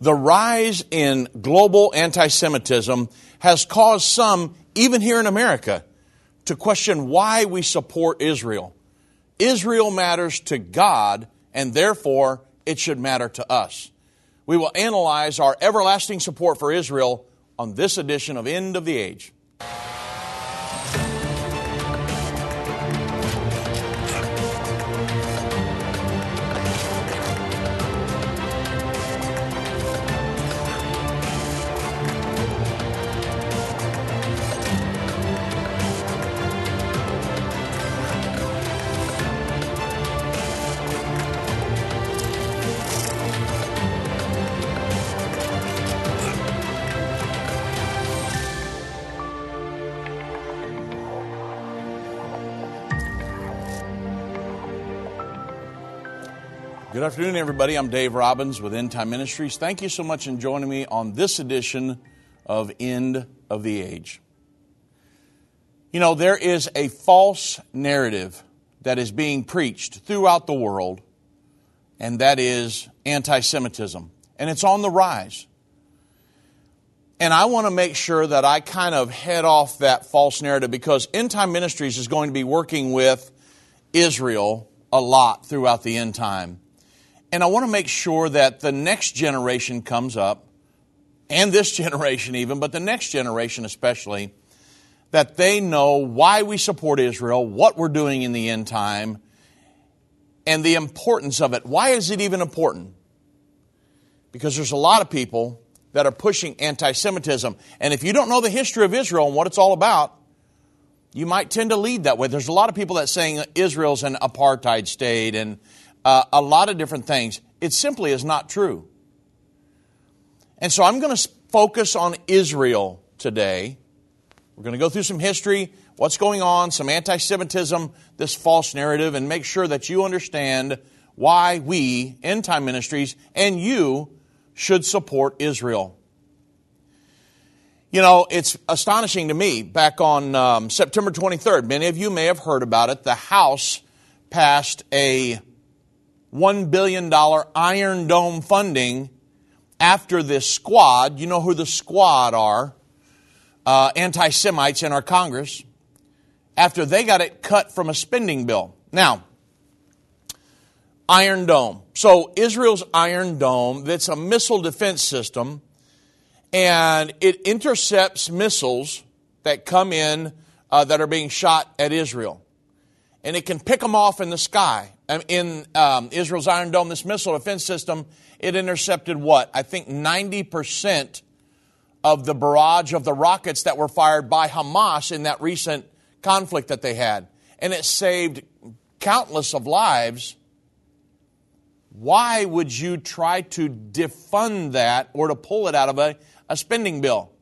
The rise in global anti Semitism has caused some, even here in America, to question why we support Israel. Israel matters to God, and therefore it should matter to us. We will analyze our everlasting support for Israel on this edition of End of the Age. Afternoon, everybody. I'm Dave Robbins with End Time Ministries. Thank you so much for joining me on this edition of End of the Age. You know, there is a false narrative that is being preached throughout the world, and that is anti Semitism. And it's on the rise. And I want to make sure that I kind of head off that false narrative because End Time Ministries is going to be working with Israel a lot throughout the end time. And I want to make sure that the next generation comes up, and this generation even, but the next generation especially, that they know why we support Israel, what we're doing in the end time, and the importance of it. Why is it even important? Because there's a lot of people that are pushing anti Semitism. And if you don't know the history of Israel and what it's all about, you might tend to lead that way. There's a lot of people that saying Israel's an apartheid state and uh, a lot of different things. It simply is not true. And so I'm going to focus on Israel today. We're going to go through some history, what's going on, some anti Semitism, this false narrative, and make sure that you understand why we, End Time Ministries, and you should support Israel. You know, it's astonishing to me. Back on um, September 23rd, many of you may have heard about it. The House passed a $1 billion Iron Dome funding after this squad. You know who the squad are uh, anti Semites in our Congress. After they got it cut from a spending bill. Now, Iron Dome. So, Israel's Iron Dome, that's a missile defense system, and it intercepts missiles that come in uh, that are being shot at Israel. And it can pick them off in the sky. Um, in um, Israel's Iron Dome, this missile defense system, it intercepted what? I think 90% of the barrage of the rockets that were fired by Hamas in that recent conflict that they had. And it saved countless of lives. Why would you try to defund that or to pull it out of a, a spending bill?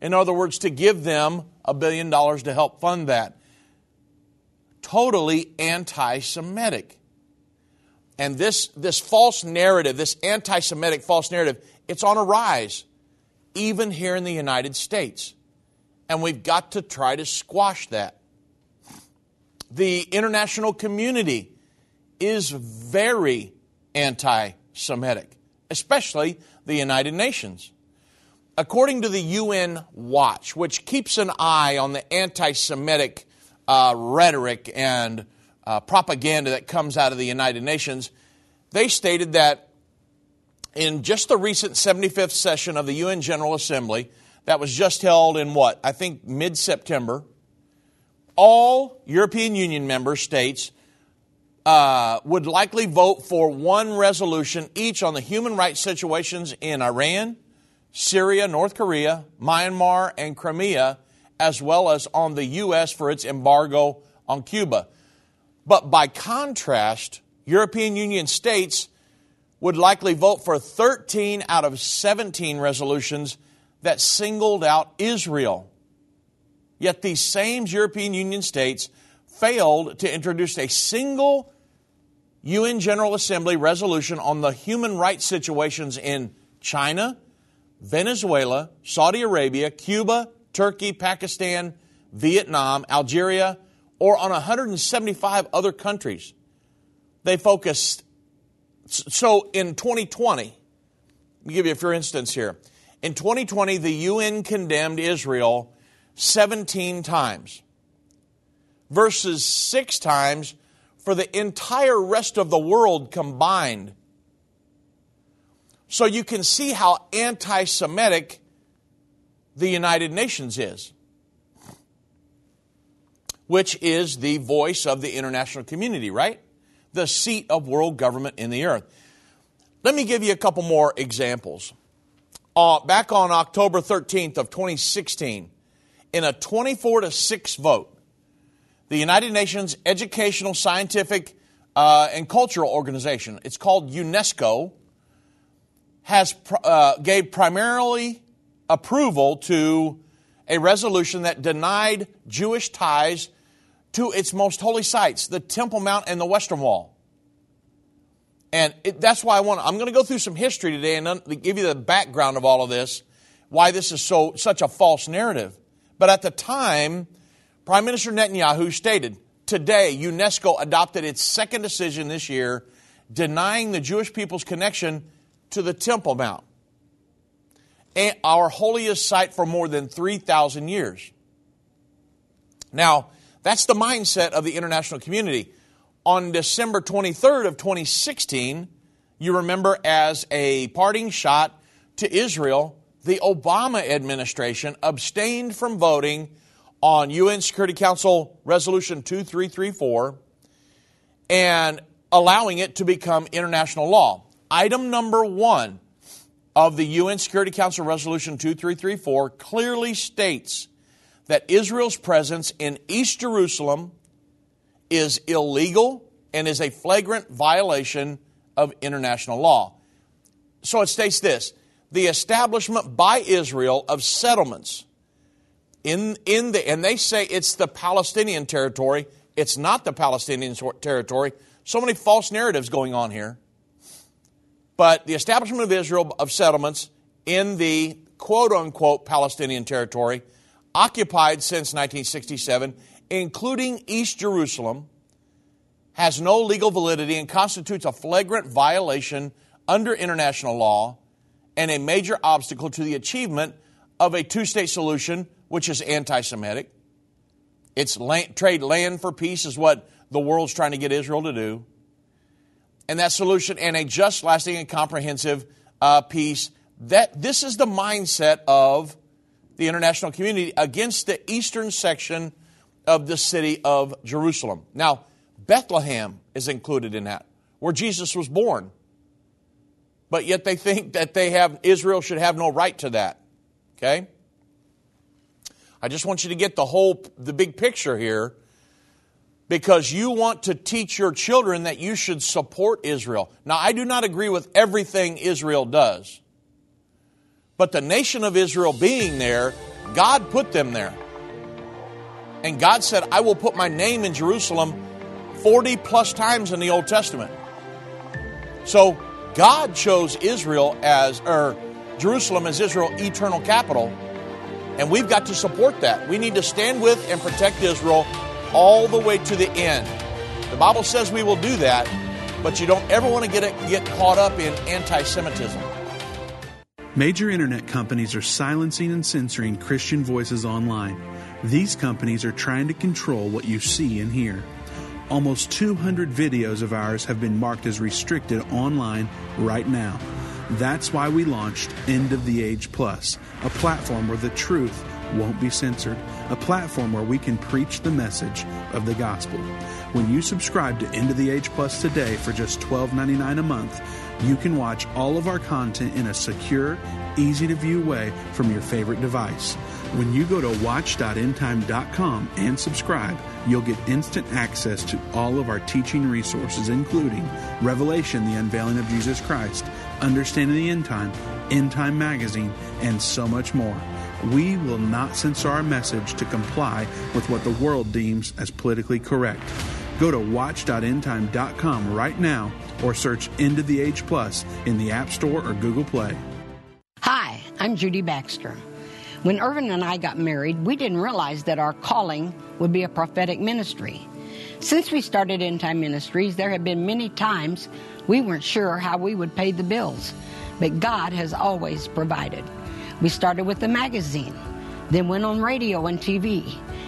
In other words, to give them a billion dollars to help fund that. Totally anti Semitic. And this, this false narrative, this anti Semitic false narrative, it's on a rise, even here in the United States. And we've got to try to squash that. The international community is very anti Semitic, especially the United Nations. According to the UN Watch, which keeps an eye on the anti Semitic uh, rhetoric and uh, propaganda that comes out of the United Nations, they stated that in just the recent 75th session of the UN General Assembly, that was just held in what? I think mid September, all European Union member states uh, would likely vote for one resolution each on the human rights situations in Iran, Syria, North Korea, Myanmar, and Crimea, as well as on the U.S. for its embargo on Cuba. But by contrast, European Union states would likely vote for 13 out of 17 resolutions that singled out Israel. Yet these same European Union states failed to introduce a single UN General Assembly resolution on the human rights situations in China, Venezuela, Saudi Arabia, Cuba, Turkey, Pakistan, Vietnam, Algeria, or on 175 other countries. They focused. So in 2020, let me give you a for instance here. In 2020, the UN condemned Israel 17 times versus six times for the entire rest of the world combined. So you can see how anti Semitic the United Nations is, which is the voice of the international community, right? The seat of world government in the earth. Let me give you a couple more examples. Uh, back on October 13th of 2016, in a 24 to 6 vote, the United Nations Educational, Scientific, uh, and Cultural Organization, it's called UNESCO, has uh, gave primarily approval to a resolution that denied Jewish ties to its most holy sites, the Temple Mount and the Western Wall. And it, that's why I want. I'm going to go through some history today and give you the background of all of this, why this is so such a false narrative. But at the time, Prime Minister Netanyahu stated, "Today, UNESCO adopted its second decision this year, denying the Jewish people's connection to the Temple Mount, our holiest site for more than 3,000 years. Now, that's the mindset of the international community. On December 23rd of 2016, you remember as a parting shot to Israel, the Obama administration abstained from voting on UN Security Council Resolution 2334 and allowing it to become international law. Item number one of the UN Security Council Resolution 2334 clearly states that Israel's presence in East Jerusalem is illegal and is a flagrant violation of international law. So it states this the establishment by Israel of settlements in, in the, and they say it's the Palestinian territory. It's not the Palestinian territory. So many false narratives going on here. But the establishment of Israel of settlements in the quote unquote Palestinian territory, occupied since 1967, including East Jerusalem, has no legal validity and constitutes a flagrant violation under international law and a major obstacle to the achievement of a two state solution, which is anti Semitic. It's land, trade land for peace, is what the world's trying to get Israel to do and that solution and a just, lasting, and comprehensive uh, peace. That this is the mindset of the international community against the eastern section of the city of Jerusalem. Now, Bethlehem is included in that, where Jesus was born. But yet they think that they have Israel should have no right to that. Okay? I just want you to get the whole the big picture here because you want to teach your children that you should support Israel. Now, I do not agree with everything Israel does, but the nation of Israel being there, God put them there. And God said, I will put my name in Jerusalem 40 plus times in the Old Testament. So God chose Israel as, or Jerusalem as Israel's eternal capital, and we've got to support that. We need to stand with and protect Israel all the way to the end. The Bible says we will do that, but you don't ever want to get, it, get caught up in anti Semitism. Major internet companies are silencing and censoring Christian voices online. These companies are trying to control what you see and hear. Almost 200 videos of ours have been marked as restricted online right now. That's why we launched End of the Age Plus, a platform where the truth won't be censored, a platform where we can preach the message of the gospel. When you subscribe to End of the Age Plus today for just $12.99 a month, you can watch all of our content in a secure, easy to view way from your favorite device. When you go to watch.endtime.com and subscribe, you'll get instant access to all of our teaching resources, including Revelation, the unveiling of Jesus Christ, Understanding the End Time, End Time Magazine, and so much more. We will not censor our message to comply with what the world deems as politically correct. Go to watch.endtime.com right now or search End of the Age Plus in the App Store or Google Play. Hi, I'm Judy Baxter. When Irvin and I got married, we didn't realize that our calling would be a prophetic ministry. Since we started End Time Ministries, there have been many times we weren't sure how we would pay the bills. but God has always provided. We started with the magazine, then went on radio and TV,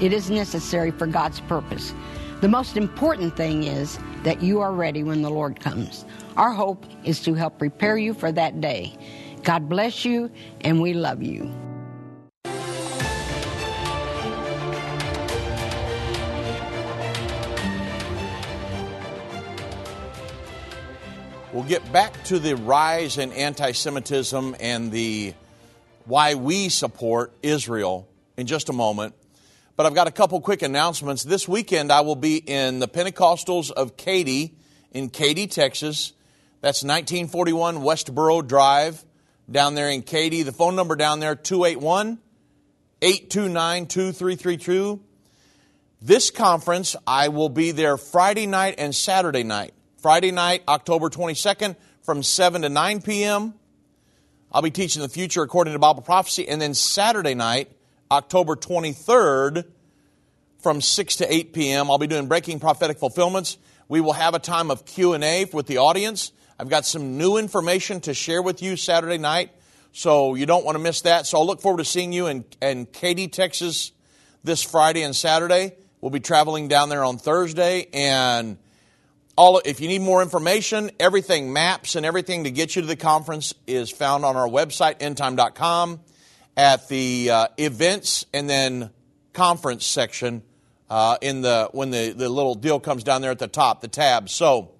It is necessary for God's purpose. The most important thing is that you are ready when the Lord comes. Our hope is to help prepare you for that day. God bless you, and we love you. We'll get back to the rise in anti Semitism and the why we support Israel in just a moment. But I've got a couple quick announcements. This weekend I will be in the Pentecostals of Katy in Katy, Texas. That's 1941 Westboro Drive down there in Katy. The phone number down there 281 829 2332. This conference I will be there Friday night and Saturday night. Friday night, October 22nd, from 7 to 9 p.m. I'll be teaching the future according to Bible prophecy. And then Saturday night, October 23rd, from 6 to 8 p.m., I'll be doing Breaking Prophetic Fulfillments. We will have a time of Q&A with the audience. I've got some new information to share with you Saturday night, so you don't want to miss that. So I'll look forward to seeing you in, in Katy, Texas this Friday and Saturday. We'll be traveling down there on Thursday and all, if you need more information, everything, maps and everything to get you to the conference is found on our website, endtime.com, at the uh, events and then conference section uh, in the when the, the little deal comes down there at the top, the tab. So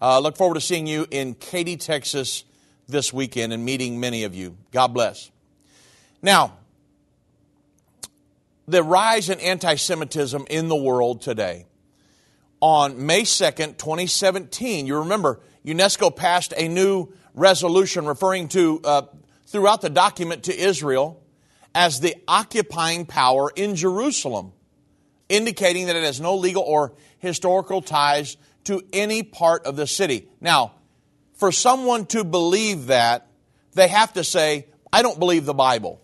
uh, look forward to seeing you in Katy, Texas this weekend and meeting many of you. God bless. Now, the rise in anti Semitism in the world today on May 2nd, 2017. You remember, UNESCO passed a new resolution referring to, uh, throughout the document, to Israel as the occupying power in Jerusalem, indicating that it has no legal or historical ties to any part of the city. Now, for someone to believe that, they have to say, I don't believe the Bible.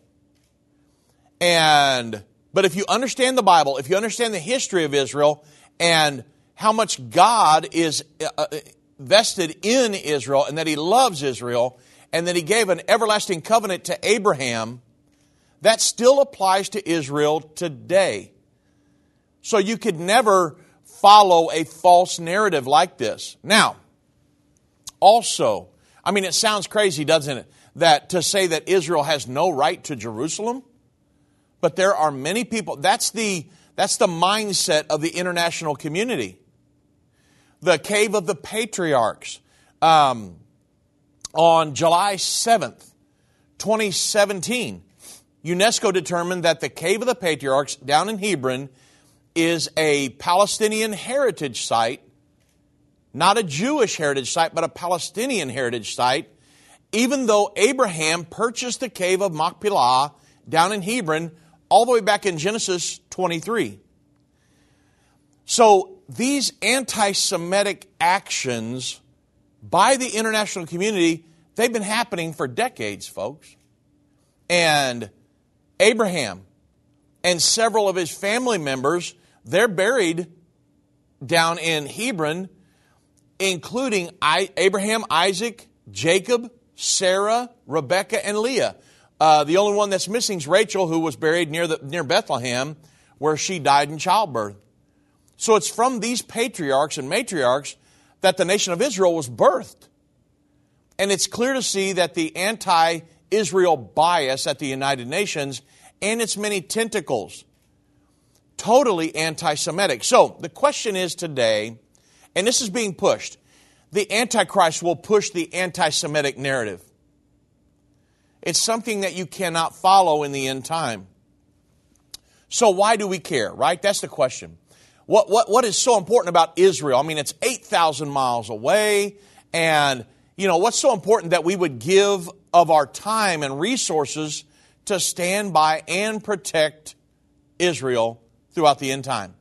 And, but if you understand the Bible, if you understand the history of Israel, and how much God is uh, uh, vested in Israel and that He loves Israel and that He gave an everlasting covenant to Abraham, that still applies to Israel today. So you could never follow a false narrative like this. Now, also, I mean, it sounds crazy, doesn't it? That to say that Israel has no right to Jerusalem, but there are many people. That's the that's the mindset of the international community the Cave of the Patriarchs um, on July 7th, 2017. UNESCO determined that the Cave of the Patriarchs down in Hebron is a Palestinian heritage site, not a Jewish heritage site, but a Palestinian heritage site, even though Abraham purchased the cave of Machpelah down in Hebron all the way back in Genesis 23. So these anti Semitic actions by the international community, they've been happening for decades, folks. And Abraham and several of his family members, they're buried down in Hebron, including Abraham, Isaac, Jacob, Sarah, Rebecca, and Leah. Uh, the only one that's missing is Rachel, who was buried near, the, near Bethlehem, where she died in childbirth. So it's from these patriarchs and matriarchs that the nation of Israel was birthed. And it's clear to see that the anti Israel bias at the United Nations and its many tentacles, totally anti Semitic. So the question is today, and this is being pushed, the Antichrist will push the anti Semitic narrative. It's something that you cannot follow in the end time. So why do we care, right? That's the question. What, what, what is so important about Israel? I mean, it's 8,000 miles away, and, you know, what's so important that we would give of our time and resources to stand by and protect Israel throughout the end time?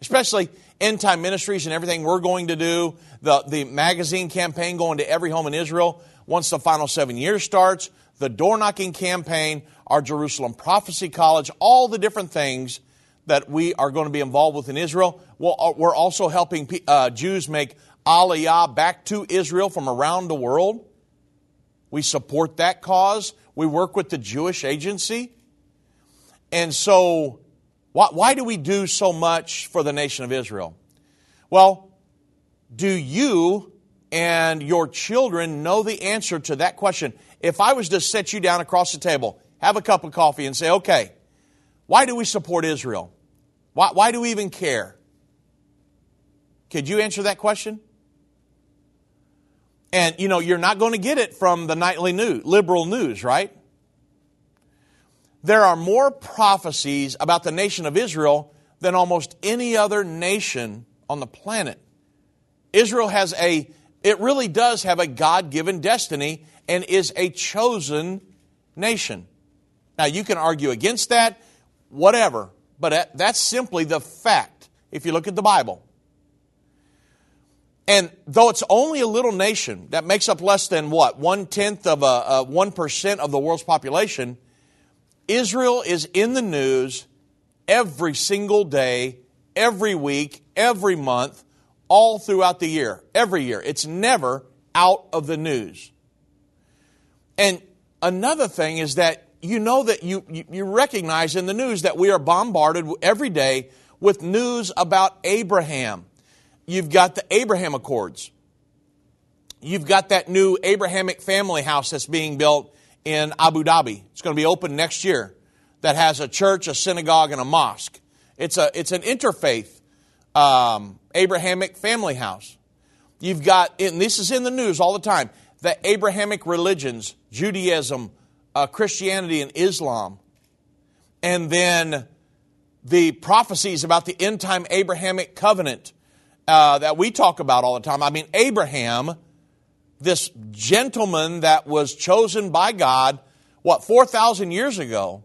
Especially end time ministries and everything we're going to do, the, the magazine campaign going to every home in Israel once the final seven years starts, the door knocking campaign, our Jerusalem Prophecy College, all the different things that we are going to be involved with in Israel. Uh, we're also helping uh, Jews make aliyah back to Israel from around the world. We support that cause. We work with the Jewish Agency. And so, why, why do we do so much for the nation of Israel? Well, do you and your children know the answer to that question? If I was to set you down across the table, have a cup of coffee, and say, okay, why do we support Israel? Why, why do we even care? Could you answer that question? And, you know, you're not going to get it from the nightly news, liberal news, right? There are more prophecies about the nation of Israel than almost any other nation on the planet. Israel has a, it really does have a God given destiny and is a chosen nation. Now, you can argue against that, whatever, but that's simply the fact if you look at the Bible. And though it's only a little nation that makes up less than what, one tenth of a, one percent of the world's population, Israel is in the news every single day, every week, every month, all throughout the year, every year. It's never out of the news. And another thing is that you know that you, you recognize in the news that we are bombarded every day with news about Abraham you've got the Abraham Accords. You've got that new Abrahamic family house that's being built in Abu Dhabi. It's going to be open next year. That has a church, a synagogue, and a mosque. It's a it's an interfaith um, Abrahamic family house. You've got, and this is in the news all the time, the Abrahamic religions, Judaism, uh, Christianity, and Islam, and then the prophecies about the end time Abrahamic covenant uh, that we talk about all the time. I mean, Abraham, this gentleman that was chosen by God, what, 4,000 years ago,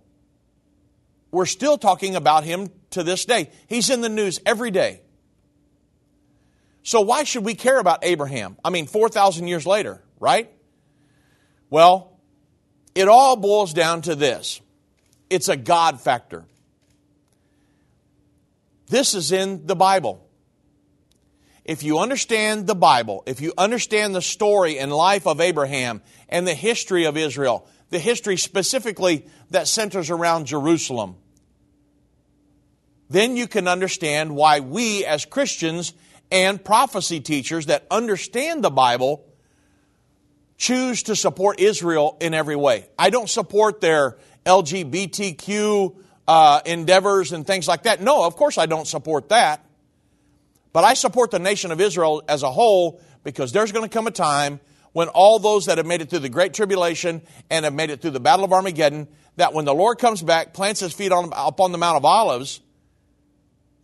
we're still talking about him to this day. He's in the news every day. So, why should we care about Abraham? I mean, 4,000 years later, right? Well, it all boils down to this it's a God factor. This is in the Bible if you understand the Bible, if you understand the story and life of Abraham and the history of Israel, the history specifically that centers around Jerusalem, then you can understand why we as Christians and prophecy teachers that understand the Bible choose to support Israel in every way. I don't support their LGBTQ uh, endeavors and things like that. No, of course I don't support that. But I support the nation of Israel as a whole because there's going to come a time when all those that have made it through the Great Tribulation and have made it through the Battle of Armageddon, that when the Lord comes back, plants his feet on, upon the Mount of Olives,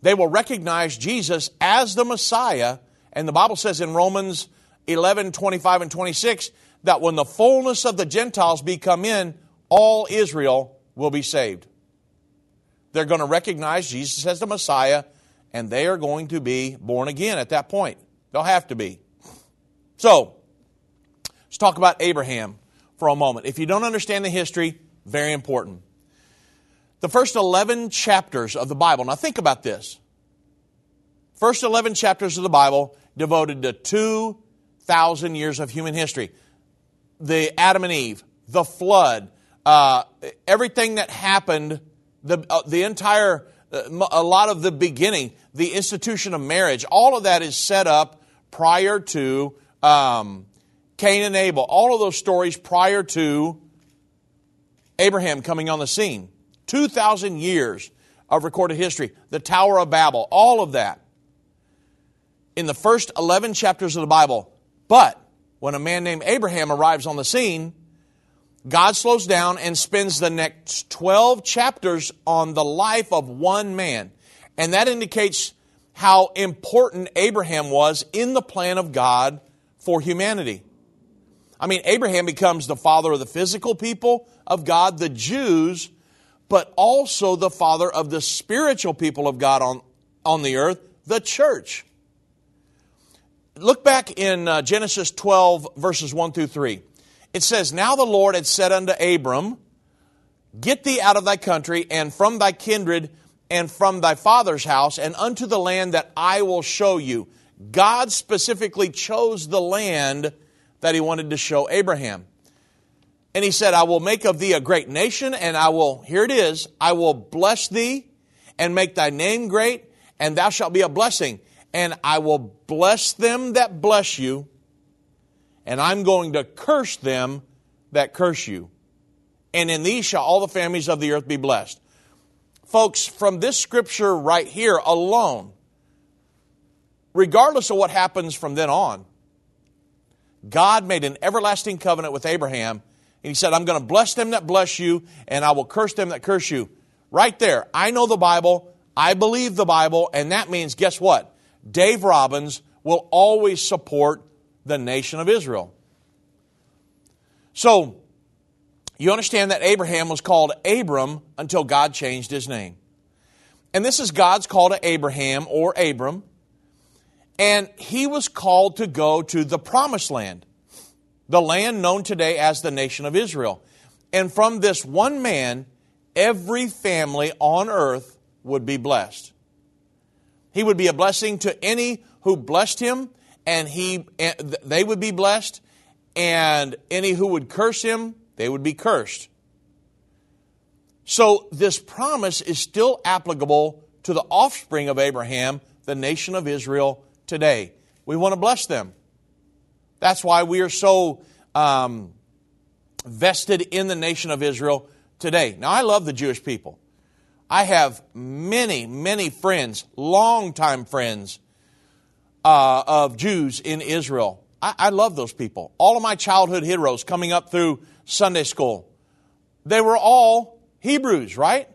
they will recognize Jesus as the Messiah. And the Bible says in Romans 11, 25, and 26 that when the fullness of the Gentiles be come in, all Israel will be saved. They're going to recognize Jesus as the Messiah and they are going to be born again at that point. They'll have to be. So, let's talk about Abraham for a moment. If you don't understand the history, very important. The first 11 chapters of the Bible, now think about this. First 11 chapters of the Bible devoted to 2,000 years of human history. The Adam and Eve, the flood, uh, everything that happened, the, uh, the entire a lot of the beginning, the institution of marriage, all of that is set up prior to um, Cain and Abel. All of those stories prior to Abraham coming on the scene. 2,000 years of recorded history. The Tower of Babel, all of that. In the first 11 chapters of the Bible. But when a man named Abraham arrives on the scene, God slows down and spends the next 12 chapters on the life of one man. And that indicates how important Abraham was in the plan of God for humanity. I mean, Abraham becomes the father of the physical people of God, the Jews, but also the father of the spiritual people of God on, on the earth, the church. Look back in uh, Genesis 12, verses 1 through 3. It says, Now the Lord had said unto Abram, Get thee out of thy country and from thy kindred and from thy father's house and unto the land that I will show you. God specifically chose the land that he wanted to show Abraham. And he said, I will make of thee a great nation, and I will, here it is, I will bless thee and make thy name great, and thou shalt be a blessing. And I will bless them that bless you, and I'm going to curse them that curse you. And in these shall all the families of the earth be blessed. Folks, from this scripture right here alone, regardless of what happens from then on, God made an everlasting covenant with Abraham, and he said, I'm going to bless them that bless you, and I will curse them that curse you. Right there, I know the Bible, I believe the Bible, and that means, guess what? Dave Robbins will always support the nation of Israel. So, you understand that Abraham was called Abram until God changed his name. And this is God's call to Abraham or Abram and he was called to go to the promised land, the land known today as the nation of Israel. And from this one man, every family on earth would be blessed. He would be a blessing to any who blessed him, and he, and they would be blessed, and any who would curse him, they would be cursed. So this promise is still applicable to the offspring of Abraham, the nation of Israel today. We want to bless them. That's why we are so um, vested in the nation of Israel today. Now, I love the Jewish people. I have many, many friends, longtime friends uh, of Jews in Israel. I, I love those people. All of my childhood heroes coming up through Sunday school, they were all Hebrews, right?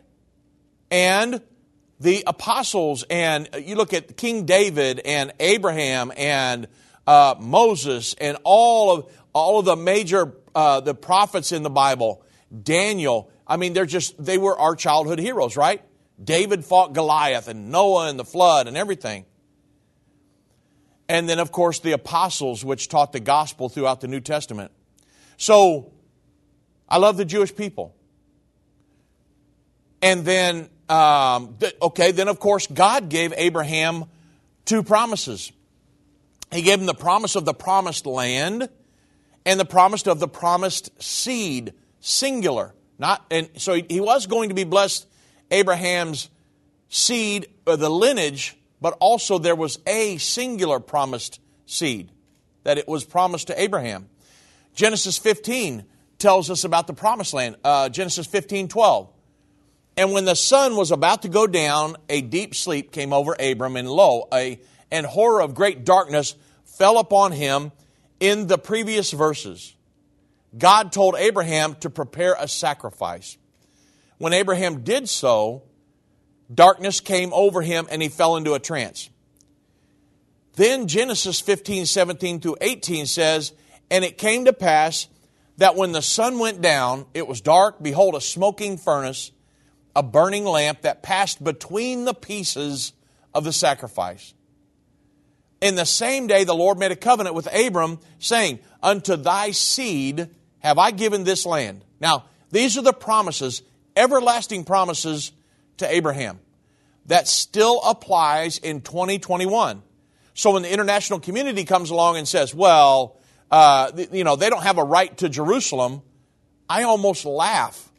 And the apostles, and you look at King David and Abraham and uh, Moses and all of all of the major uh, the prophets in the Bible, Daniel. I mean, they're just they were our childhood heroes, right? David fought Goliath and Noah and the flood and everything. And then, of course, the apostles, which taught the gospel throughout the New Testament. So, I love the Jewish people. And then um, okay, then of course God gave Abraham two promises. He gave him the promise of the promised land and the promise of the promised seed, singular. Not, and so he, he was going to be blessed, Abraham's seed, or the lineage, but also there was a singular promised seed that it was promised to Abraham. Genesis 15 tells us about the promised land. Uh, Genesis 15 12. And when the sun was about to go down, a deep sleep came over Abram, and lo, a and horror of great darkness fell upon him in the previous verses. God told Abraham to prepare a sacrifice. When Abraham did so, darkness came over him and he fell into a trance. Then Genesis 15, 17 through 18 says, And it came to pass that when the sun went down, it was dark, behold, a smoking furnace a burning lamp that passed between the pieces of the sacrifice. In the same day, the Lord made a covenant with Abram, saying, Unto thy seed have I given this land. Now, these are the promises, everlasting promises to Abraham that still applies in 2021. So when the international community comes along and says, well, uh, you know, they don't have a right to Jerusalem, I almost laugh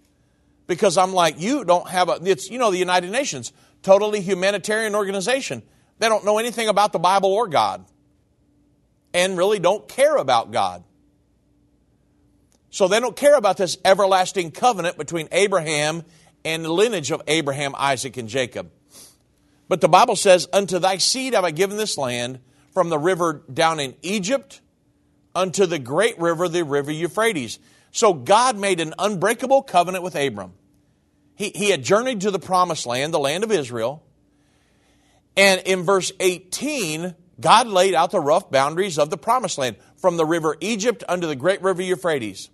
because I'm like, you don't have a, it's, you know, the United Nations, totally humanitarian organization. They don't know anything about the Bible or God and really don't care about God. So they don't care about this everlasting covenant between Abraham and the lineage of Abraham, Isaac, and Jacob. But the Bible says, Unto thy seed have I given this land, from the river down in Egypt unto the great river, the river Euphrates. So God made an unbreakable covenant with Abram. He, he had journeyed to the promised land, the land of Israel. And in verse 18, God laid out the rough boundaries of the promised land from the river Egypt unto the great river Euphrates.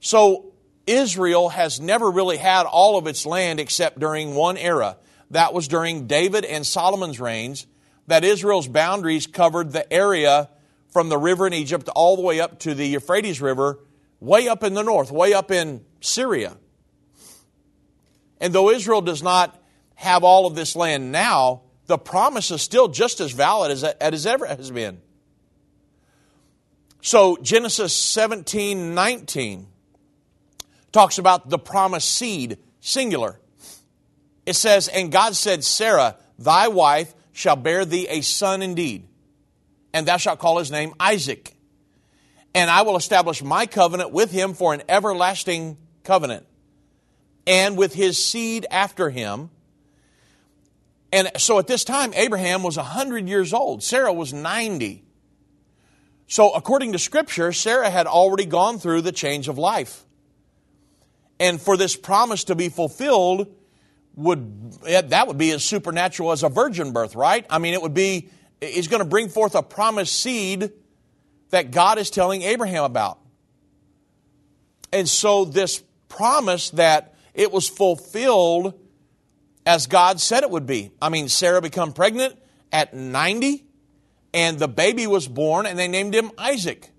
So Israel has never really had all of its land except during one era. That was during David and Solomon's reigns, that Israel's boundaries covered the area from the river in Egypt all the way up to the Euphrates River, way up in the north, way up in Syria. And though Israel does not have all of this land now, the promise is still just as valid as it has ever has been. So Genesis 17 19 talks about the promised seed, singular. It says, And God said, Sarah, thy wife, shall bear thee a son indeed, and thou shalt call his name Isaac. And I will establish my covenant with him for an everlasting covenant, and with his seed after him. And so at this time, Abraham was 100 years old, Sarah was 90. So, according to Scripture, Sarah had already gone through the change of life. And for this promise to be fulfilled, would that would be as supernatural as a virgin birth, right? I mean, it would be he's going to bring forth a promised seed that God is telling Abraham about. And so this promise that it was fulfilled as God said it would be. I mean, Sarah become pregnant at 90 and the baby was born and they named him Isaac.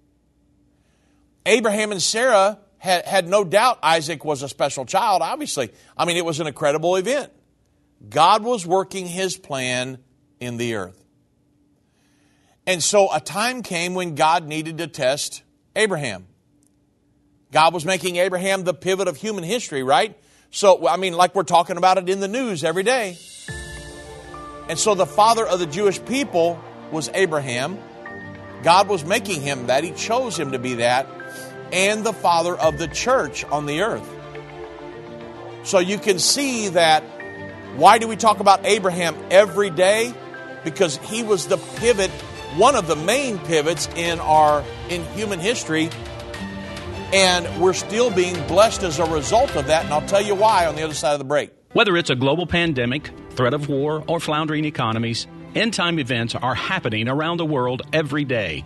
Abraham and Sarah had, had no doubt Isaac was a special child, obviously. I mean, it was an incredible event. God was working his plan in the earth. And so a time came when God needed to test Abraham. God was making Abraham the pivot of human history, right? So, I mean, like we're talking about it in the news every day. And so the father of the Jewish people was Abraham. God was making him that. He chose him to be that and the father of the church on the earth. So you can see that why do we talk about Abraham every day? Because he was the pivot, one of the main pivots in our in human history. And we're still being blessed as a result of that, and I'll tell you why on the other side of the break. Whether it's a global pandemic, threat of war, or floundering economies, end time events are happening around the world every day.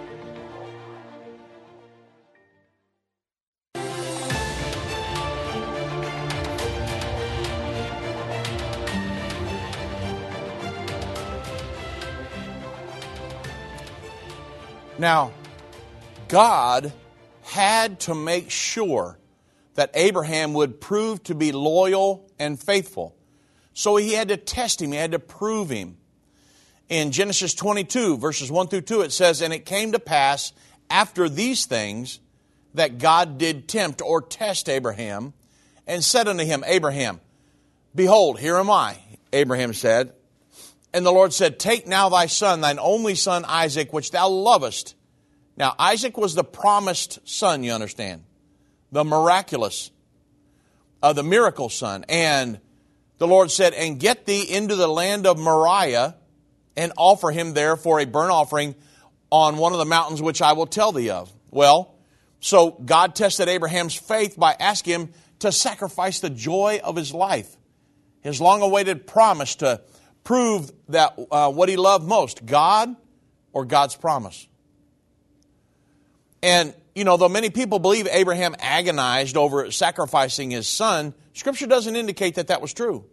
Now, God had to make sure that Abraham would prove to be loyal and faithful. So he had to test him, he had to prove him. In Genesis 22, verses 1 through 2, it says, And it came to pass after these things that God did tempt or test Abraham, and said unto him, Abraham, Behold, here am I, Abraham said. And the Lord said, Take now thy son, thine only son Isaac, which thou lovest. Now, Isaac was the promised son, you understand, the miraculous, uh, the miracle son. And the Lord said, And get thee into the land of Moriah, and offer him there for a burnt offering on one of the mountains which I will tell thee of. Well, so God tested Abraham's faith by asking him to sacrifice the joy of his life, his long awaited promise to prove that uh, what he loved most, God or God's promise. And, you know, though many people believe Abraham agonized over sacrificing his son, Scripture doesn't indicate that that was true.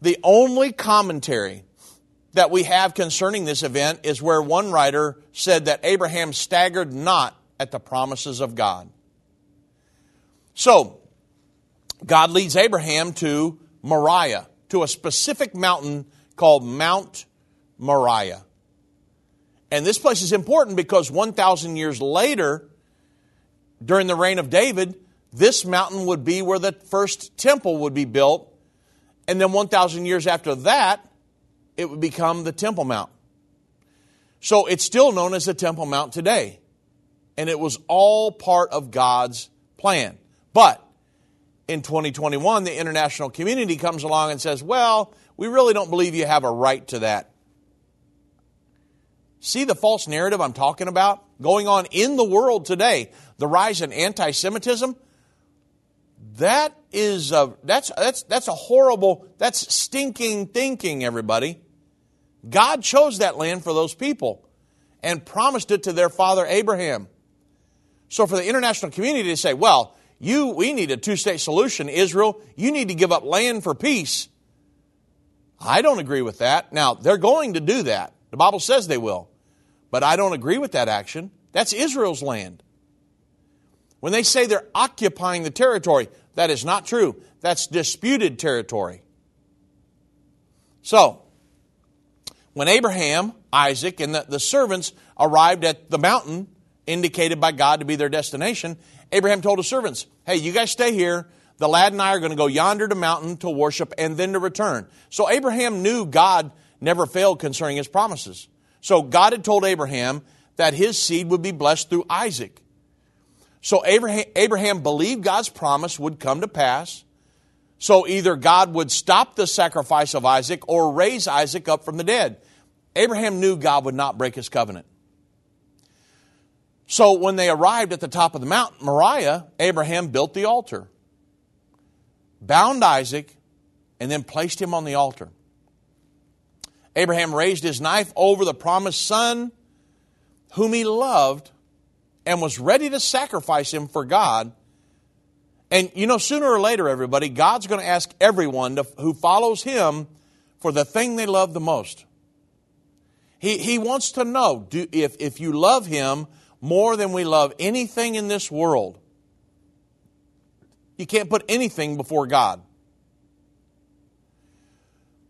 The only commentary that we have concerning this event is where one writer said that Abraham staggered not at the promises of God. So, God leads Abraham to Moriah, to a specific mountain called Mount Moriah. And this place is important because 1,000 years later, during the reign of David, this mountain would be where the first temple would be built. And then 1,000 years after that, it would become the Temple Mount. So it's still known as the Temple Mount today. And it was all part of God's plan. But in 2021, the international community comes along and says, well, we really don't believe you have a right to that. See the false narrative I'm talking about going on in the world today? The rise in anti Semitism? That is a, that's, that's, that's a horrible, that's stinking thinking, everybody. God chose that land for those people and promised it to their father Abraham. So for the international community to say, well, you, we need a two state solution, Israel, you need to give up land for peace. I don't agree with that. Now, they're going to do that. The Bible says they will. But I don't agree with that action. That's Israel's land. When they say they're occupying the territory, that is not true. That's disputed territory. So, when Abraham, Isaac, and the, the servants arrived at the mountain indicated by God to be their destination, Abraham told his servants, Hey, you guys stay here. The lad and I are going to go yonder to mountain to worship and then to return. So Abraham knew God never failed concerning his promises. So God had told Abraham that his seed would be blessed through Isaac. So Abraham, Abraham believed God's promise would come to pass. So either God would stop the sacrifice of Isaac or raise Isaac up from the dead. Abraham knew God would not break his covenant. So when they arrived at the top of the mountain, Moriah, Abraham built the altar, bound Isaac, and then placed him on the altar. Abraham raised his knife over the promised son, whom he loved, and was ready to sacrifice him for God. And you know, sooner or later, everybody, God's going to ask everyone to, who follows him for the thing they love the most. He, he wants to know do, if, if you love him more than we love anything in this world, you can't put anything before God.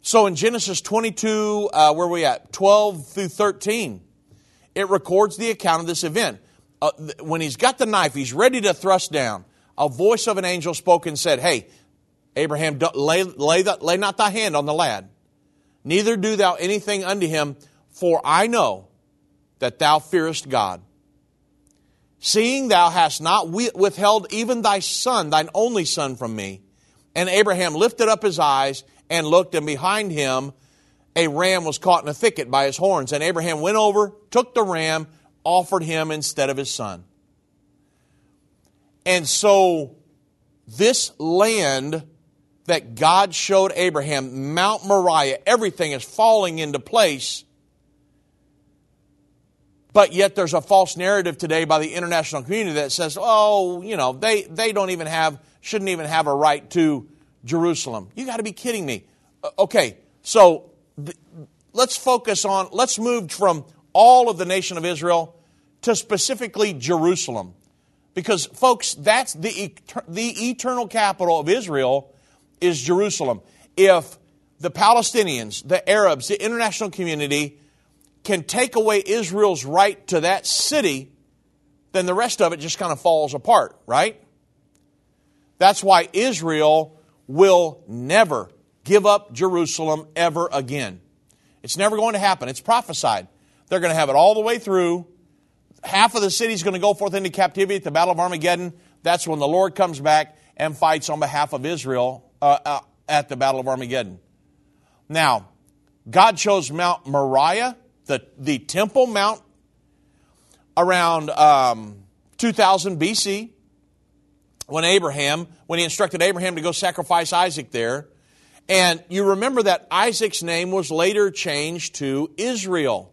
So in Genesis 22, uh, where are we at? 12 through 13, it records the account of this event. Uh, th- when he's got the knife, he's ready to thrust down. A voice of an angel spoke and said, Hey, Abraham, lay, lay, the, lay not thy hand on the lad, neither do thou anything unto him, for I know that thou fearest God. Seeing thou hast not withheld even thy son, thine only son, from me. And Abraham lifted up his eyes and looked, and behind him a ram was caught in a thicket by his horns. And Abraham went over, took the ram, offered him instead of his son. And so, this land that God showed Abraham, Mount Moriah, everything is falling into place. But yet there's a false narrative today by the international community that says, oh, you know, they, they don't even have, shouldn't even have a right to Jerusalem. You got to be kidding me. Okay, so th- let's focus on, let's move from all of the nation of Israel to specifically Jerusalem. Because, folks, that's the, the eternal capital of Israel is Jerusalem. If the Palestinians, the Arabs, the international community can take away Israel's right to that city, then the rest of it just kind of falls apart, right? That's why Israel will never give up Jerusalem ever again. It's never going to happen. It's prophesied. They're going to have it all the way through. Half of the city is going to go forth into captivity at the Battle of Armageddon. That's when the Lord comes back and fights on behalf of Israel, uh, uh, at the Battle of Armageddon. Now, God chose Mount Moriah, the, the Temple Mount, around um, 2000 BC when Abraham, when he instructed Abraham to go sacrifice Isaac there. And you remember that Isaac's name was later changed to Israel.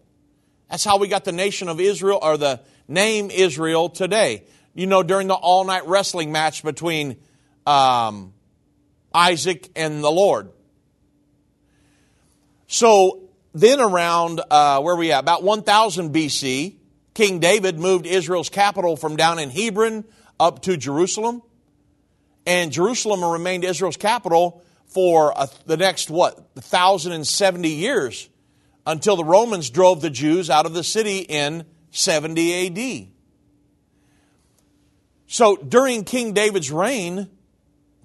That's how we got the nation of Israel, or the name Israel today. You know, during the all night wrestling match between um, Isaac and the Lord. So then, around uh, where we at? About 1000 BC, King David moved Israel's capital from down in Hebron up to Jerusalem. And Jerusalem remained Israel's capital for uh, the next, what, 1,070 years until the Romans drove the Jews out of the city in 70 AD. So during King David's reign,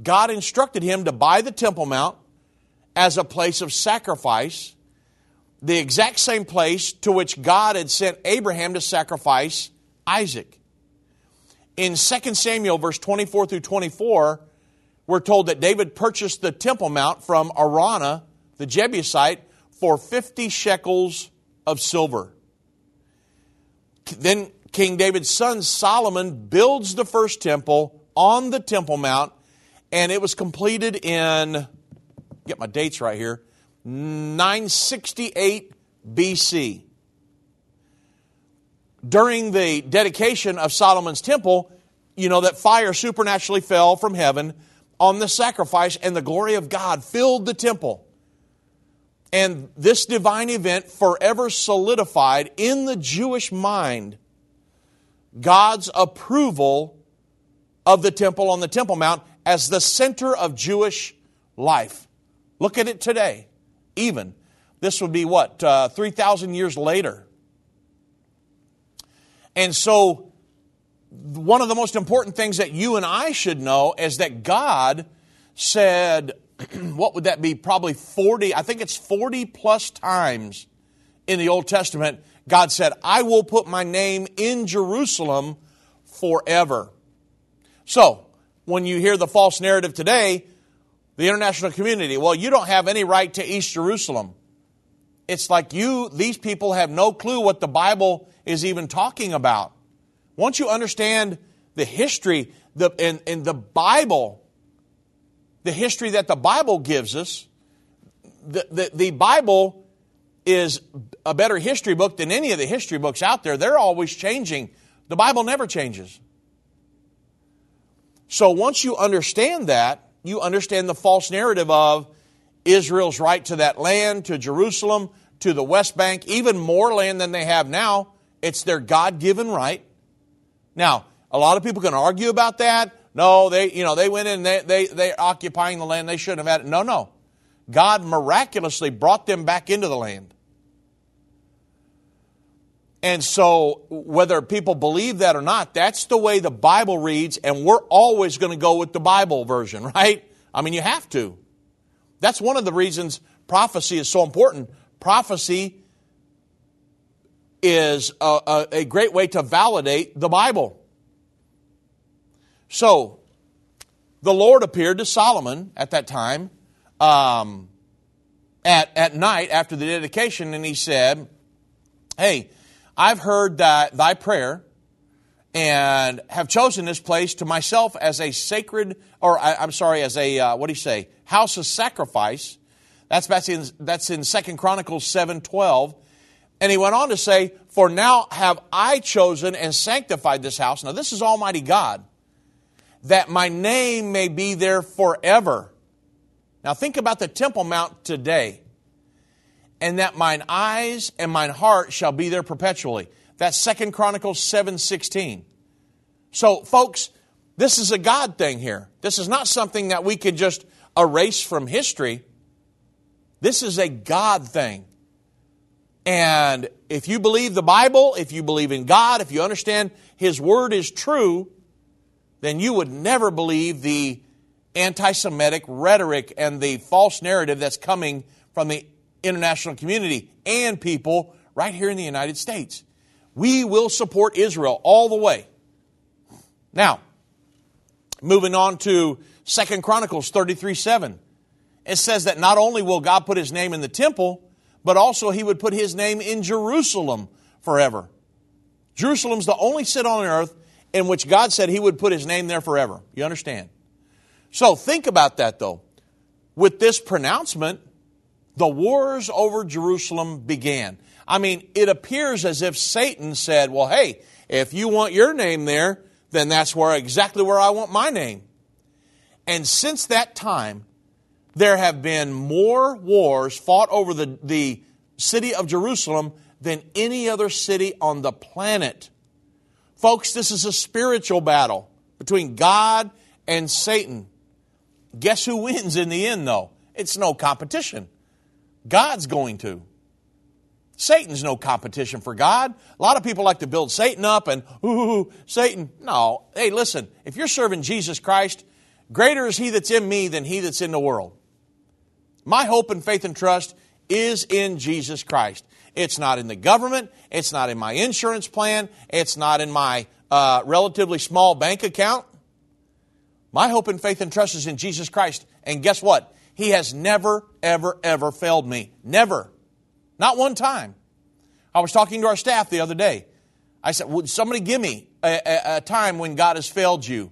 God instructed him to buy the Temple Mount as a place of sacrifice, the exact same place to which God had sent Abraham to sacrifice Isaac. In 2 Samuel, verse 24 through 24, we're told that David purchased the Temple Mount from Araunah, the Jebusite, for 50 shekels of silver. Then King David's son Solomon builds the first temple on the Temple Mount, and it was completed in, get my dates right here, 968 BC. During the dedication of Solomon's temple, you know that fire supernaturally fell from heaven on the sacrifice, and the glory of God filled the temple. And this divine event forever solidified in the Jewish mind God's approval of the temple on the Temple Mount as the center of Jewish life. Look at it today, even. This would be what, uh, 3,000 years later. And so, one of the most important things that you and I should know is that God said, what would that be? Probably 40, I think it's 40 plus times in the Old Testament, God said, I will put my name in Jerusalem forever. So, when you hear the false narrative today, the international community, well, you don't have any right to East Jerusalem. It's like you, these people have no clue what the Bible is even talking about. Once you understand the history, the, and, in the Bible, the history that the Bible gives us, the, the, the Bible is a better history book than any of the history books out there. They're always changing. The Bible never changes. So once you understand that, you understand the false narrative of Israel's right to that land, to Jerusalem, to the West Bank, even more land than they have now. It's their God given right. Now, a lot of people can argue about that. No, they, you know, they went in, they, they, they're occupying the land, they shouldn't have had it. No, no. God miraculously brought them back into the land. And so, whether people believe that or not, that's the way the Bible reads, and we're always going to go with the Bible version, right? I mean, you have to. That's one of the reasons prophecy is so important. Prophecy is a, a, a great way to validate the Bible. So, the Lord appeared to Solomon at that time um, at, at night after the dedication, and he said, Hey, I've heard that thy prayer and have chosen this place to myself as a sacred, or I, am sorry, as a, uh, what do you say, house of sacrifice. That's, that's in, that's in 2 Chronicles 7 12. And he went on to say, For now have I chosen and sanctified this house. Now, this is Almighty God, that my name may be there forever. Now, think about the Temple Mount today and that mine eyes and mine heart shall be there perpetually. That's Second Chronicles 7:16. So, folks, this is a God thing here. This is not something that we can just erase from history. This is a God thing. And if you believe the Bible, if you believe in God, if you understand His Word is true, then you would never believe the anti Semitic rhetoric and the false narrative that's coming from the international community and people right here in the United States. We will support Israel all the way. Now, moving on to Second Chronicles 33 7. it says that not only will God put his name in the temple, but also he would put his name in Jerusalem forever. Jerusalem's the only city on earth in which God said he would put his name there forever. You understand? So think about that though. With this pronouncement, the wars over Jerusalem began. I mean, it appears as if Satan said, well, hey, if you want your name there, then that's where exactly where I want my name. And since that time, there have been more wars fought over the, the city of Jerusalem than any other city on the planet. Folks, this is a spiritual battle between God and Satan. Guess who wins in the end, though? It's no competition. God's going to. Satan's no competition for God. A lot of people like to build Satan up and, ooh, Satan. No. Hey, listen, if you're serving Jesus Christ, greater is he that's in me than he that's in the world. My hope and faith and trust is in Jesus Christ. It's not in the government. It's not in my insurance plan. It's not in my uh, relatively small bank account. My hope and faith and trust is in Jesus Christ. And guess what? He has never, ever, ever failed me. Never. Not one time. I was talking to our staff the other day. I said, Would somebody give me a, a, a time when God has failed you?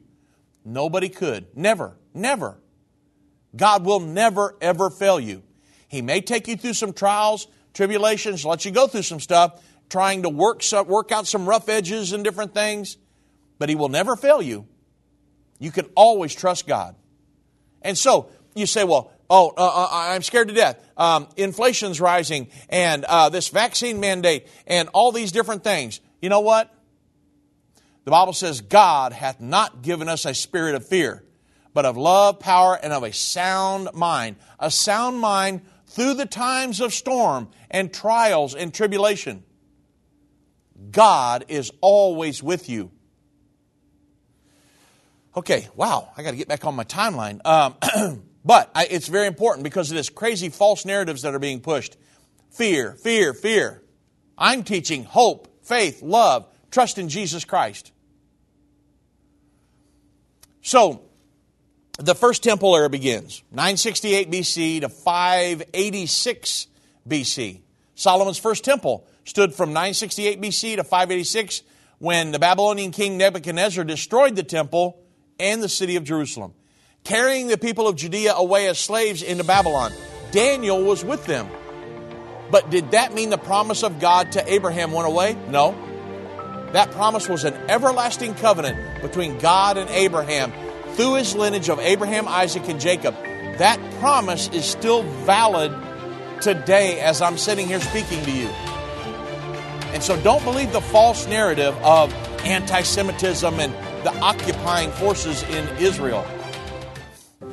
Nobody could. Never. Never. God will never, ever fail you. He may take you through some trials, tribulations, let you go through some stuff, trying to work, work out some rough edges and different things, but He will never fail you. You can always trust God. And so you say, well, oh, uh, uh, I'm scared to death. Um, inflation's rising, and uh, this vaccine mandate, and all these different things. You know what? The Bible says, God hath not given us a spirit of fear, but of love, power, and of a sound mind. A sound mind through the times of storm and trials and tribulation. God is always with you. Okay, wow, I got to get back on my timeline. Um, But I, it's very important because of this crazy false narratives that are being pushed. Fear, fear, fear. I'm teaching hope, faith, love, trust in Jesus Christ. So, the first temple era begins 968 BC to 586 BC. Solomon's first temple stood from 968 BC to 586 when the Babylonian king Nebuchadnezzar destroyed the temple and the city of Jerusalem carrying the people of Judea away as slaves into Babylon. Daniel was with them. But did that mean the promise of God to Abraham went away? No. That promise was an everlasting covenant between God and Abraham through his lineage of Abraham, Isaac, and Jacob. That promise is still valid today as I'm sitting here speaking to you. And so don't believe the false narrative of anti Semitism and the occupying forces in Israel.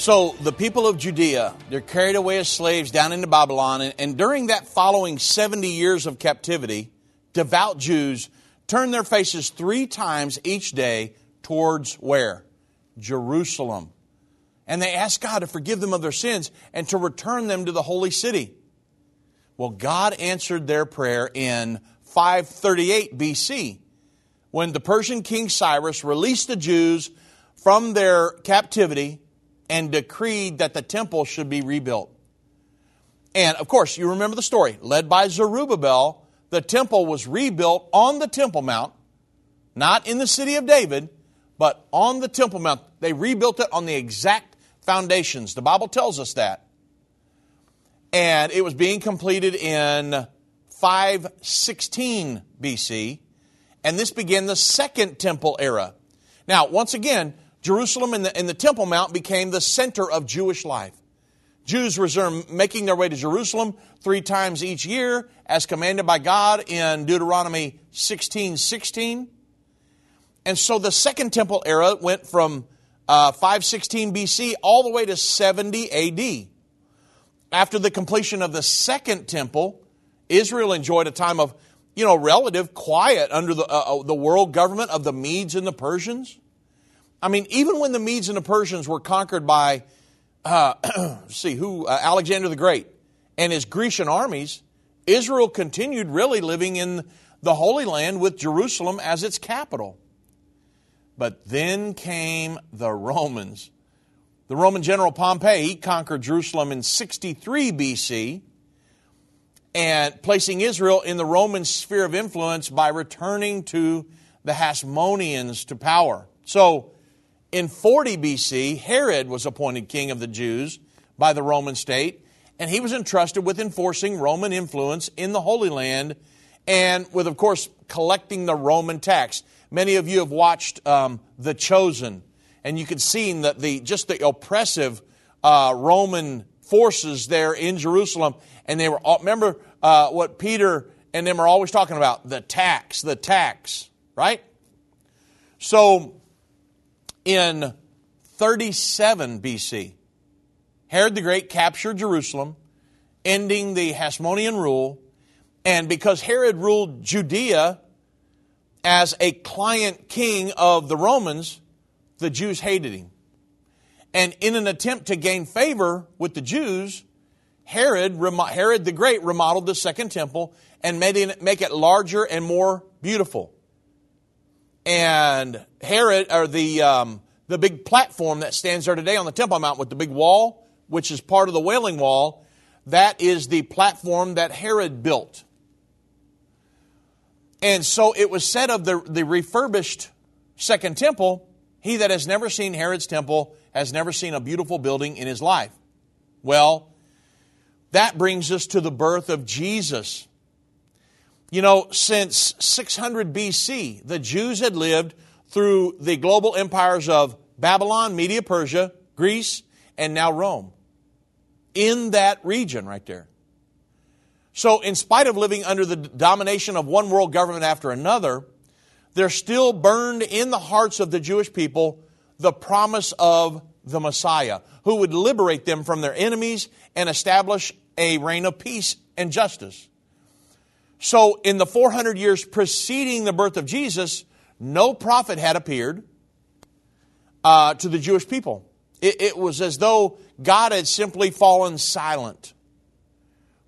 So the people of Judea, they're carried away as slaves down into Babylon. And, and, during that following 70 years of captivity, devout Jews turn their faces three times each day towards where? Jerusalem. And they ask God to forgive them of their sins and to return them to the holy city. Well, God answered their prayer in 538 BC when the Persian king Cyrus released the Jews from their captivity and decreed that the temple should be rebuilt. And of course, you remember the story. Led by Zerubbabel, the temple was rebuilt on the Temple Mount, not in the city of David, but on the Temple Mount. They rebuilt it on the exact foundations. The Bible tells us that. And it was being completed in 516 BC, and this began the Second Temple era. Now, once again, Jerusalem and the, and the Temple Mount became the center of Jewish life. Jews resumed making their way to Jerusalem three times each year, as commanded by God in Deuteronomy 16 16. And so the Second Temple era went from uh, 516 BC all the way to 70 AD. After the completion of the Second Temple, Israel enjoyed a time of, you know, relative quiet under the, uh, uh the world government of the Medes and the Persians. I mean, even when the Medes and the Persians were conquered by, uh, see, who, uh, Alexander the Great and his Grecian armies, Israel continued really living in the Holy Land with Jerusalem as its capital. But then came the Romans. The Roman general Pompey conquered Jerusalem in 63 BC and placing Israel in the Roman sphere of influence by returning to the Hasmoneans to power. So, in 40 BC, Herod was appointed king of the Jews by the Roman state, and he was entrusted with enforcing Roman influence in the Holy Land and with, of course, collecting the Roman tax. Many of you have watched um, The Chosen, and you can see that the just the oppressive uh, Roman forces there in Jerusalem, and they were remember uh, what Peter and them are always talking about the tax, the tax, right? So in 37 BC, Herod the Great captured Jerusalem, ending the Hasmonean rule. And because Herod ruled Judea as a client king of the Romans, the Jews hated him. And in an attempt to gain favor with the Jews, Herod, Herod the Great remodeled the second temple and made it, make it larger and more beautiful and Herod, or the, um, the big platform that stands there today on the Temple Mount with the big wall, which is part of the Wailing Wall, that is the platform that Herod built. And so it was said of the, the refurbished Second Temple, he that has never seen Herod's temple has never seen a beautiful building in his life. Well, that brings us to the birth of Jesus. You know, since 600 BC, the Jews had lived through the global empires of Babylon, Media Persia, Greece, and now Rome. In that region right there. So, in spite of living under the domination of one world government after another, there still burned in the hearts of the Jewish people the promise of the Messiah, who would liberate them from their enemies and establish a reign of peace and justice. So, in the 400 years preceding the birth of Jesus, no prophet had appeared uh, to the Jewish people. It, it was as though God had simply fallen silent.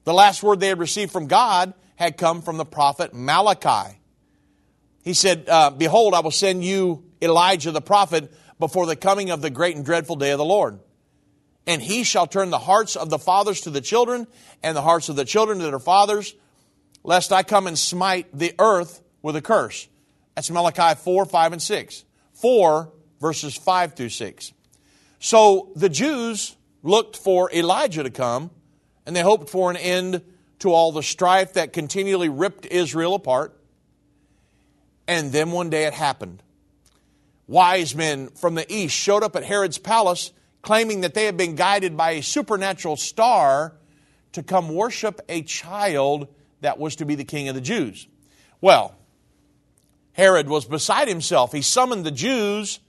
The last word they had received from God had come from the prophet Malachi. He said, uh, Behold, I will send you Elijah the prophet before the coming of the great and dreadful day of the Lord. And he shall turn the hearts of the fathers to the children, and the hearts of the children to their fathers, lest I come and smite the earth with a curse. That's Malachi 4, 5, and 6. 4, verses 5 through 6. So the Jews looked for Elijah to come, and they hoped for an end to all the strife that continually ripped Israel apart. And then one day it happened. Wise men from the east showed up at Herod's palace claiming that they had been guided by a supernatural star to come worship a child that was to be the king of the Jews. Well, Herod was beside himself. He summoned the Jews,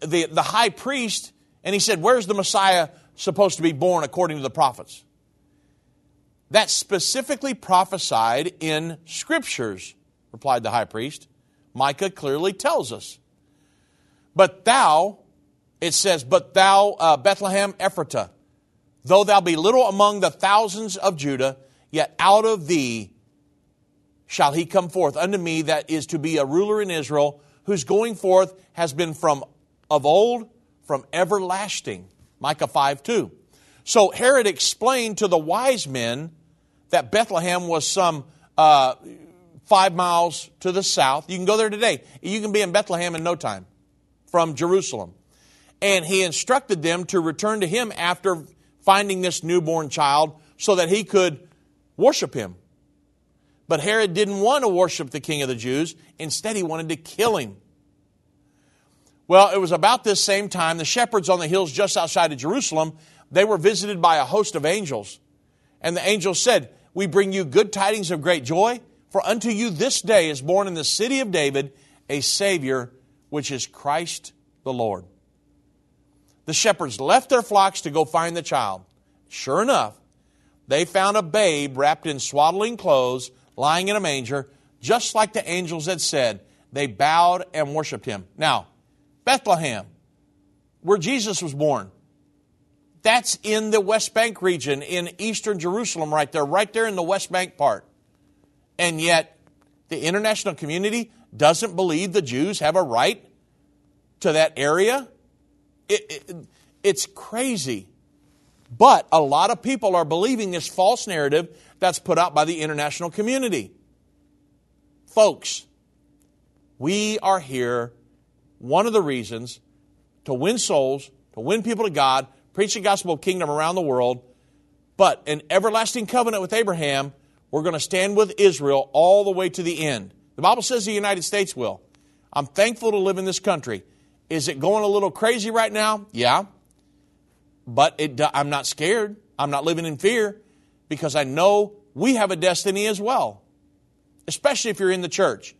the, the high priest, and he said, Where's the Messiah supposed to be born according to the prophets? That's specifically prophesied in scriptures, replied the high priest. Micah clearly tells us. But thou, it says, But thou, uh, Bethlehem Ephratah, though thou be little among the thousands of Judah, Yet out of thee shall he come forth unto me that is to be a ruler in Israel, whose going forth has been from of old, from everlasting. Micah 5 2. So Herod explained to the wise men that Bethlehem was some uh, five miles to the south. You can go there today. You can be in Bethlehem in no time from Jerusalem. And he instructed them to return to him after finding this newborn child so that he could worship him. But Herod didn't want to worship the king of the Jews. Instead, he wanted to kill him. Well, it was about this same time the shepherds on the hills just outside of Jerusalem, they were visited by a host of angels. And the angels said, "We bring you good tidings of great joy, for unto you this day is born in the city of David a savior, which is Christ the Lord." The shepherds left their flocks to go find the child. Sure enough, they found a babe wrapped in swaddling clothes, lying in a manger, just like the angels had said. They bowed and worshiped him. Now, Bethlehem, where Jesus was born. That's in the West Bank region, in eastern Jerusalem, right there, right there in the West Bank part. And yet, the international community doesn't believe the Jews have a right to that area. It, it, it's crazy. But a lot of people are believing this false narrative that's put out by the international community. Folks, we are here one of the reasons to win souls, to win people to God, preach the gospel of kingdom around the world. But an everlasting covenant with Abraham, we're going to stand with Israel all the way to the end. The Bible says the United States will. I'm thankful to live in this country. Is it going a little crazy right now? Yeah. But it, I'm not scared. I'm not living in fear because I know we have a destiny as well, especially if you're in the church.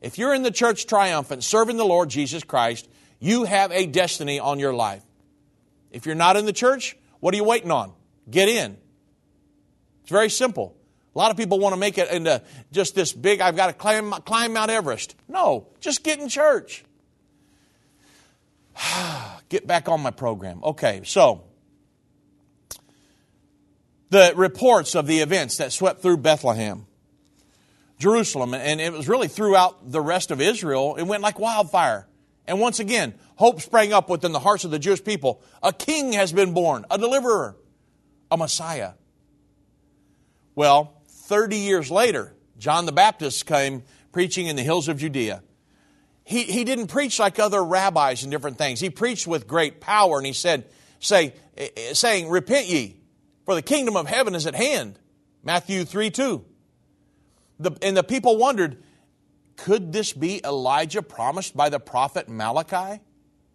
If you're in the church triumphant, serving the Lord Jesus Christ, you have a destiny on your life. If you're not in the church, what are you waiting on? Get in. It's very simple. A lot of people want to make it into just this big, I've got to climb, climb Mount Everest. No, just get in church. get back on my program. Okay, so the reports of the events that swept through Bethlehem. Jerusalem, and it was really throughout the rest of Israel. It went like wildfire. And once again, hope sprang up within the hearts of the Jewish people. A king has been born, a deliverer, a Messiah. Well, 30 years later, John the Baptist came preaching in the hills of Judea. He, he didn't preach like other rabbis and different things. He preached with great power, and he said, say, eh, eh, saying, Repent ye, for the kingdom of heaven is at hand. Matthew 3 2. The, and the people wondered, could this be Elijah promised by the prophet Malachi,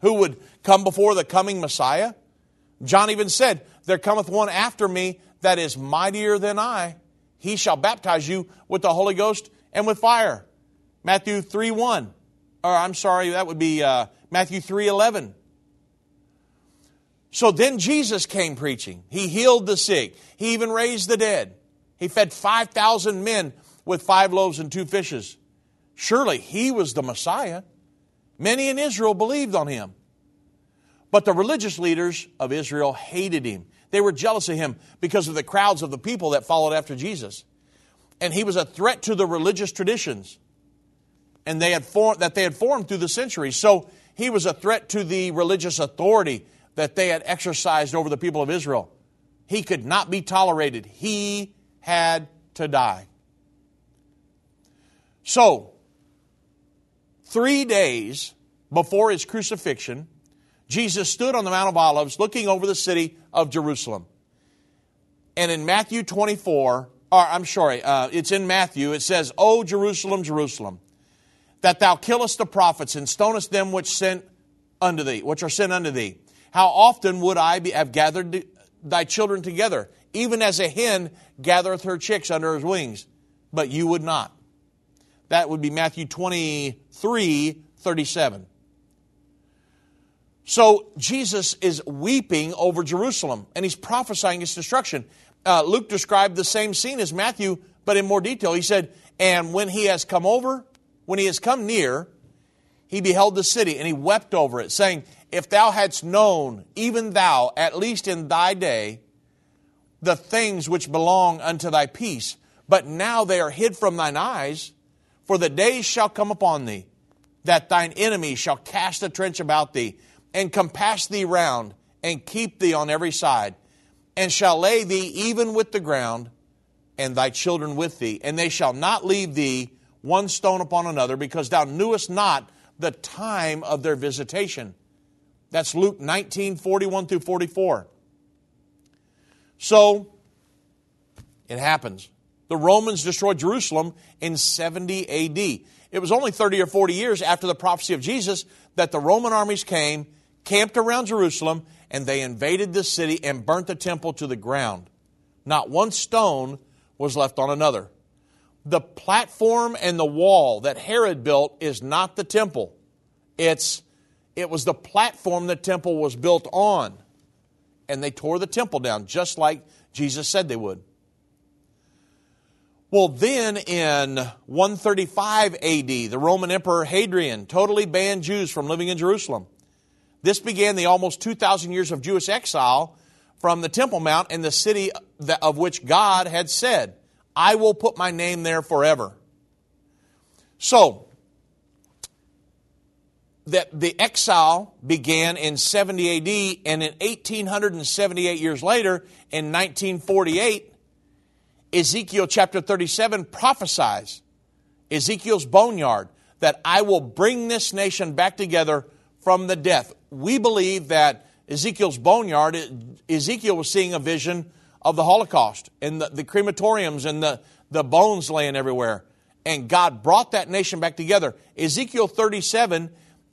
who would come before the coming Messiah? John even said, There cometh one after me that is mightier than I. He shall baptize you with the Holy Ghost and with fire. Matthew 3 1. Or I'm sorry, that would be uh, Matthew 3 11. So then Jesus came preaching. He healed the sick. He even raised the dead. He fed 5,000 men with five loaves and two fishes. Surely he was the Messiah. Many in Israel believed on him. But the religious leaders of Israel hated him. They were jealous of him because of the crowds of the people that followed after Jesus. And he was a threat to the religious traditions and they had formed, that they had formed through the centuries. So he was a threat to the religious authority that they had exercised over the people of Israel. He could not be tolerated. He had to die. So, three days before his crucifixion, Jesus stood on the Mount of Olives looking over the city of Jerusalem. And in Matthew 24, or I'm sorry, uh, it's in Matthew, it says, O Jerusalem, Jerusalem, that thou killest the prophets and stonest them which sent unto thee, which are sent unto thee. How often would I be, have gathered thy children together, even as a hen gathereth her chicks under her wings, but you would not. That would be Matthew 23 37. So Jesus is weeping over Jerusalem and he's prophesying its destruction. Uh, Luke described the same scene as Matthew, but in more detail. He said, And when he has come over, when he has come near, he beheld the city and he wept over it, saying, If thou hadst known, even thou, at least in thy day, the things which belong unto thy peace, but now they are hid from thine eyes. For the days shall come upon thee, that thine enemies shall cast a trench about thee, and compass thee round, and keep thee on every side, and shall lay thee even with the ground, and thy children with thee, and they shall not leave thee one stone upon another, because thou knewest not the time of their visitation. That's Luke 19, 41 through 44. So, it happens. The Romans destroyed Jerusalem in 70 AD. It was only 30 or 40 years after the prophecy of Jesus that the Roman armies came, camped around Jerusalem, and they invaded the city and burnt the temple to the ground. Not one stone was left on another. The platform and the wall that Herod built is not the temple. It's it was the platform the temple was built on. And they tore the temple down just like Jesus said they would. Well, then in 135 AD, the Roman Emperor Hadrian totally banned Jews from living in Jerusalem. This began the almost 2,000 years of Jewish exile from the Temple Mount and the city of which God had said, I will put my name there forever. So, that the exile began in 70 AD, and in 1878 years later, in 1948, Ezekiel chapter 37 prophesies, Ezekiel's boneyard, that I will bring this nation back together from the death. We believe that Ezekiel's boneyard, Ezekiel was seeing a vision of the Holocaust and the, the crematoriums and the, the bones laying everywhere. And God brought that nation back together. Ezekiel 37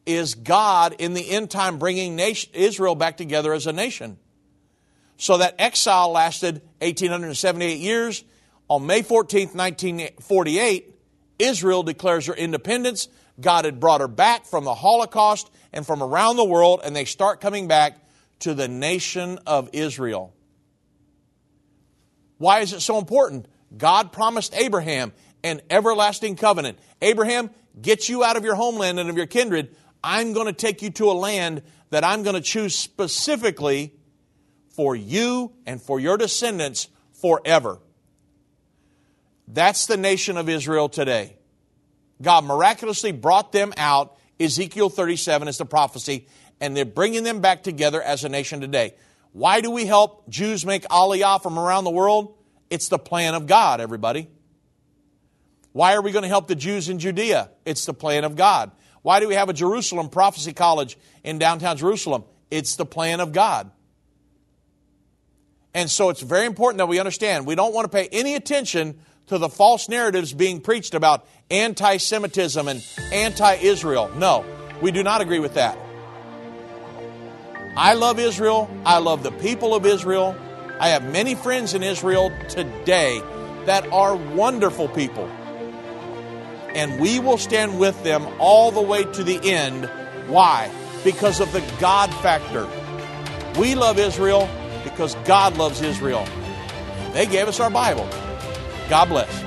is God in the end time bringing nation, Israel back together as a nation. So that exile lasted 1878 years. On May 14, 1948, Israel declares her independence. God had brought her back from the Holocaust and from around the world, and they start coming back to the nation of Israel. Why is it so important? God promised Abraham an everlasting covenant. Abraham, get you out of your homeland and of your kindred. I'm going to take you to a land that I'm going to choose specifically for you and for your descendants forever. That's the nation of Israel today. God miraculously brought them out. Ezekiel 37 is the prophecy, and they're bringing them back together as a nation today. Why do we help Jews make aliyah from around the world? It's the plan of God, everybody. Why are we going to help the Jews in Judea? It's the plan of God. Why do we have a Jerusalem Prophecy College in downtown Jerusalem? It's the plan of God. And so it's very important that we understand we don't want to pay any attention to the false narratives being preached about anti Semitism and anti Israel. No, we do not agree with that. I love Israel. I love the people of Israel. I have many friends in Israel today that are wonderful people and we will stand with them all the way to the end. Why? Because of the God factor. We love Israel because God loves Israel. They gave us our Bible. God bless.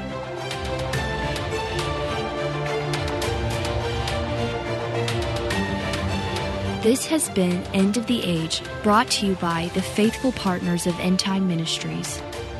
This has been End of the Age, brought to you by the faithful partners of End Time Ministries.